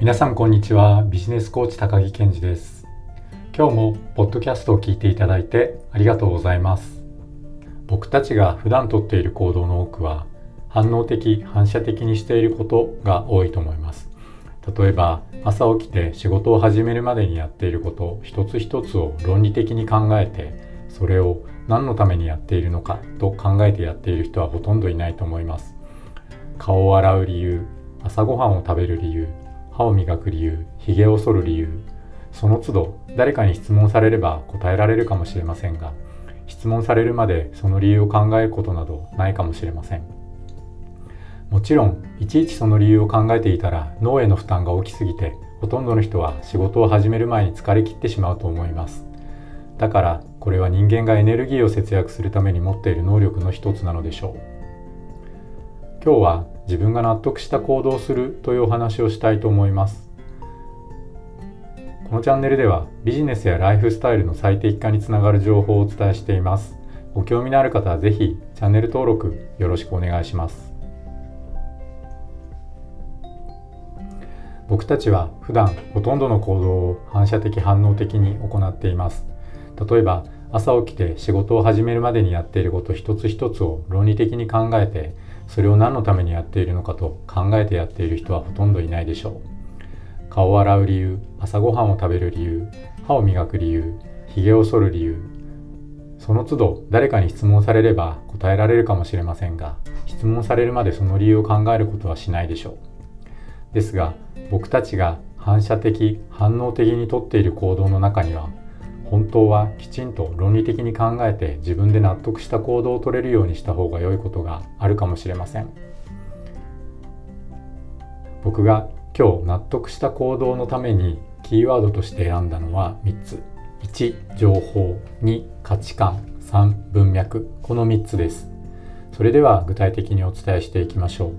皆さんこんにちは。ビジネスコーチ高木健二です。今日もポッドキャストを聞いていただいてありがとうございます。僕たちが普段とっている行動の多くは反応的反射的にしていることが多いと思います。例えば朝起きて仕事を始めるまでにやっていること一つ一つを論理的に考えてそれを何のためにやっているのかと考えてやっている人はほとんどいないと思います。顔を洗う理由朝ごはんを食べる理由歯を磨く理由ひげを剃る理由その都度誰かに質問されれば答えられるかもしれませんが質問されるまでその理由を考えることなどないかもしれません。もちろんいちいちその理由を考えていたら脳への負担が大きすぎてほとんどの人は仕事を始める前に疲れ切ってしまうと思います。だからこれは人間がエネルギーを節約するために持っている能力の一つなのでしょう。今日は自分が納得した行動をするというお話をしたいと思います。このチャンネルではビジネスやライフスタイルの最適化につながる情報をお伝えしています。ご興味のある方はぜひチャンネル登録よろしくお願いします。僕たちは普段ほとんどの行動を反射的反応的に行っています。例えば朝起きて仕事を始めるまでにやっていること一つ一つを論理的に考えてそれを何のためにやっているのかと考えてやっている人はほとんどいないでしょう。顔を洗う理由朝ごはんを食べる理由歯を磨く理由ひげを剃る理由その都度誰かに質問されれば答えられるかもしれませんが質問されるまでその理由を考えることはしないでしょう。ですが僕たちが反射的反応的にとっている行動の中には本当はきちんと論理的に考えて自分で納得した行動を取れるようにした方が良いことがあるかもしれません。僕が今日納得した行動のためにキーワードとして選んだのは3つ。1情報。2価値観。3文脈。この3つです。それでは具体的にお伝えしていきましょう。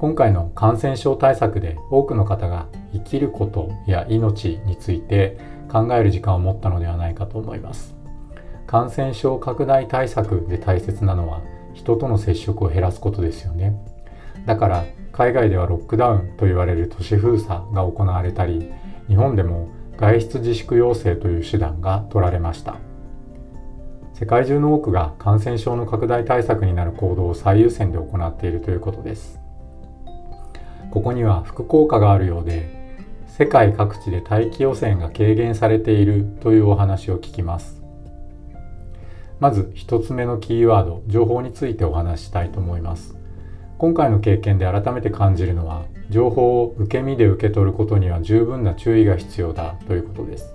今回の感染症対策で多くの方が生きることや命について考える時間を持ったのではないかと思います。感染症拡大対策で大切なのは人との接触を減らすことですよね。だから海外ではロックダウンと言われる都市封鎖が行われたり日本でも外出自粛要請という手段が取られました。世界中の多くが感染症の拡大対策になる行動を最優先で行っているということです。ここには副効果があるようで世界各地で大気汚染が軽減されているというお話を聞きます。まず1つ目のキーワード情報についてお話したいと思います。今回の経験で改めて感じるのは情報を受け身で受け取ることには十分な注意が必要だということです。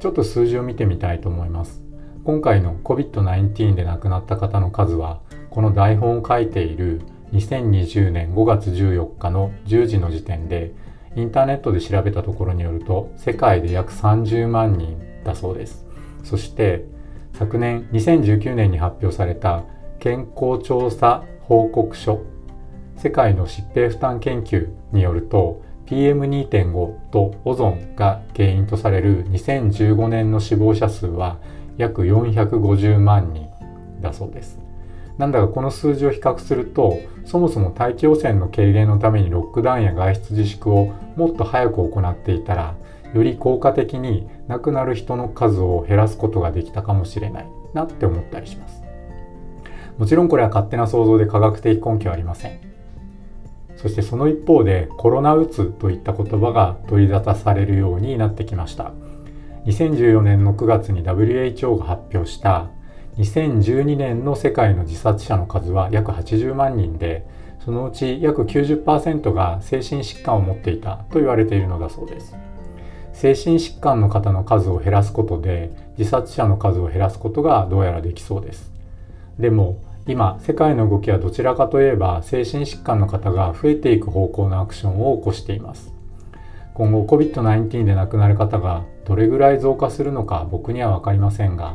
ちょっと数字を見てみたいと思います。今回の COVID-19 で亡くなった方の数はこの台本を書いている2020年5月14日の10時の時点でインターネットで調べたところによると世界で約30万人だそうです。そして昨年2019年に発表された健康調査報告書世界の疾病負担研究によると PM2.5 とオゾンが原因とされる2015年の死亡者数は約450万人だそうです。なんだかこの数字を比較するとそもそも大気汚染の軽減のためにロックダウンや外出自粛をもっと早く行っていたらより効果的に亡くなる人の数を減らすことができたかもしれないなって思ったりします。もちろんこれは勝手な想像で科学的根拠はありません。そしてその一方でコロナうつといった言葉が取り沙汰されるようになってきました。2014年の9月に WHO が発表した2012年の世界の自殺者の数は約80万人でそのうち約90%が精神疾患を持っていたと言われているのだそうです。精神疾患の方の数を減らすことで自殺者の数を減らすことがどうやらできそうです。でも今世界の動きはどちらかといえば精神疾患の方が増えていく方向のアクションを起こしています。今後 COVID-19 で亡くなる方がどれぐらい増加するのか僕には分かりませんが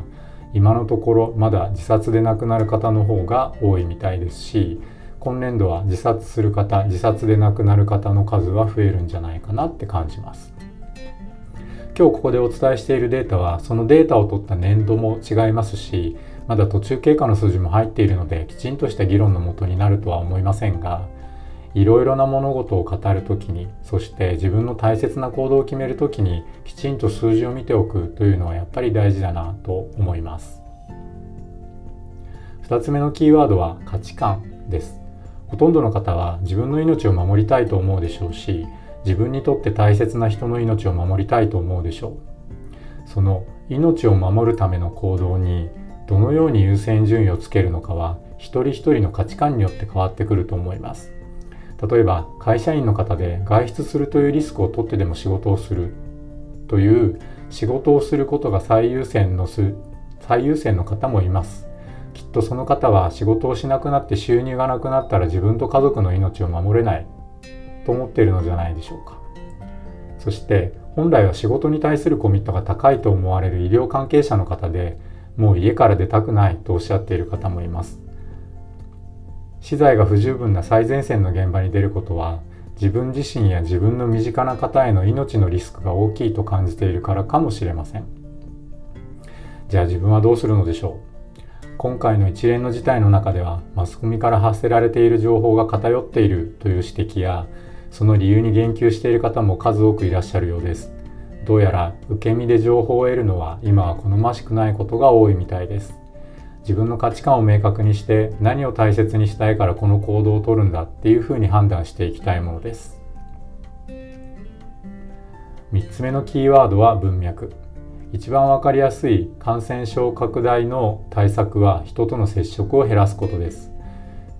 今のところまだ自殺で亡くなる方の方が多いみたいですし今年度は自殺する方自殺で亡くなる方の数は増えるんじゃないかなって感じます。今日ここでお伝えしているデータはそのデータを取った年度も違いますしまだ途中経過の数字も入っているのできちんとした議論のもとになるとは思いませんがいろいろな物事を語る時にそして自分の大切な行動を決める時にきちんと数字を見ておくというのはやっぱり大事だなと思います。2つ目のキーワードは価値観です。ほとんどの方は自分の命を守りたいと思うでしょうし自分にとって大切な人の命を守りたいと思うでしょう。その命を守るための行動にどのように優先順位をつけるのかは一人一人の価値観によって変わってくると思います。例えば会社員の方で外出するというリスクを取ってでも仕事をする。という仕事をすることが最優先のす最優先の方もいます。きっとその方は仕事をしなくなって収入がなくなったら自分と家族の命を守れない。と思っているのじゃないでしょうか。そして本来は仕事に対するコミットが高いと思われる医療関係者の方でもう家から出たくないとおっしゃっている方もいます。資材が不十分な最前線の現場に出ることは自分自身や自分の身近な方への命のリスクが大きいと感じているからかもしれません。じゃあ自分はどうするのでしょう？今回の一連の事態の中ではマスコミから発せられている情報が偏っているという指摘やその理由に言及している方も数多くいらっしゃるようです。どうやら受け身で情報を得るのは今は好ましくないことが多いみたいです。自分の価値観を明確にして何を大切にしたいからこの行動をとるんだっていうふうに判断していきたいものです。3つ目のキーワードは文脈。一番わかりやすい感染症拡大の対策は人との接触を減らすことです。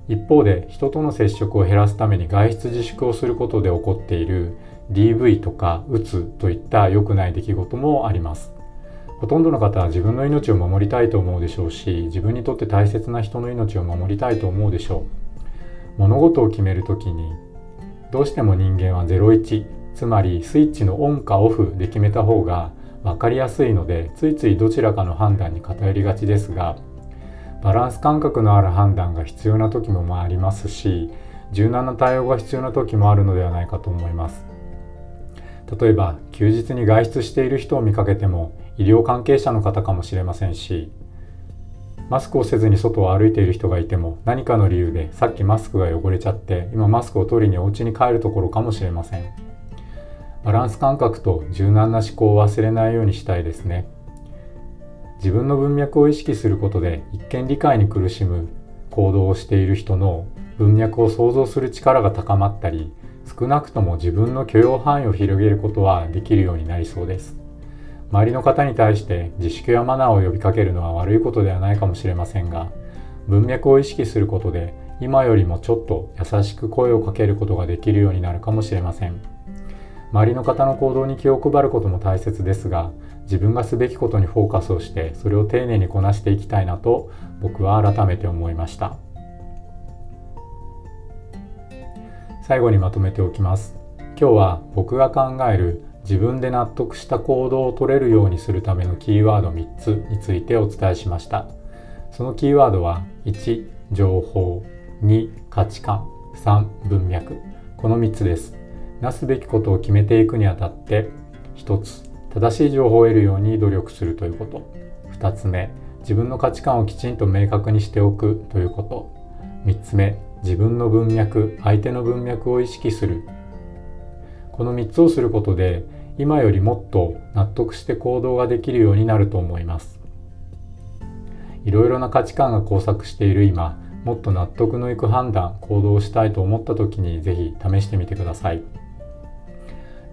一方で人との接触を減らすために外出自粛をすることで起こっている DV とかうつといった良くない出来事もあります。ほとんどの方は自分の命を守りたいと思うでしょうし自分にとって大切な人の命を守りたいと思うでしょう。物事を決める時にどうしても人間は01つまりスイッチのオンかオフで決めた方が分かりやすいのでついついどちらかの判断に偏りがちですがバランス感覚のある判断が必要な時もありますし柔軟な対応が必要な時もあるのではないかと思います。例えば休日に外出している人を見かけても医療関係者の方かもしれませんしマスクをせずに外を歩いている人がいても何かの理由でさっきマスクが汚れちゃって今マスクを取りにお家に帰るところかもしれません。バランス感覚と柔軟な思考を忘れないようにしたいですね。自分の文脈を意識することで一見理解に苦しむ行動をしている人の文脈を想像する力が高まったり少なくとも自分の許容範囲を広げることはできるようになりそうです。周りの方に対して自粛やマナーを呼びかけるのは悪いことではないかもしれませんが文脈を意識することで今よりもちょっと優しく声をかけることができるようになるかもしれません。周りの方の行動に気を配ることも大切ですが自分がすべきことにフォーカスをしてそれを丁寧にこなしていきたいなと僕は改めて思いました。最後にまとめておきます。今日は僕が考える自分で納得した行動を取れるようにするためのキーワード3つについてお伝えしました。そのキーワードは1情報。2価値観。3文脈。この3つです。なすべきことを決めていくにあたって1つ正しい情報を得るように努力するということ。2つ目自分の価値観をきちんと明確にしておくということ。3つ目自分の文脈相手の文脈を意識する。この3つをすることで今よりもっと納得して行動ができるようになると思います。いろいろな価値観が交錯している今もっと納得のいく判断行動したいと思った時に是非試してみてください。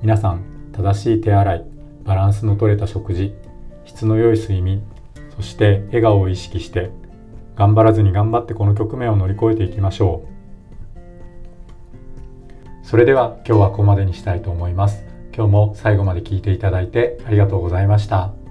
皆さん正しい手洗いバランスのとれた食事質の良い睡眠そして笑顔を意識して頑張らずに頑張ってこの局面を乗り越えていきましょう。それでは今日はここまでにしたいと思います。今日も最後まで聞いていただいてありがとうございました。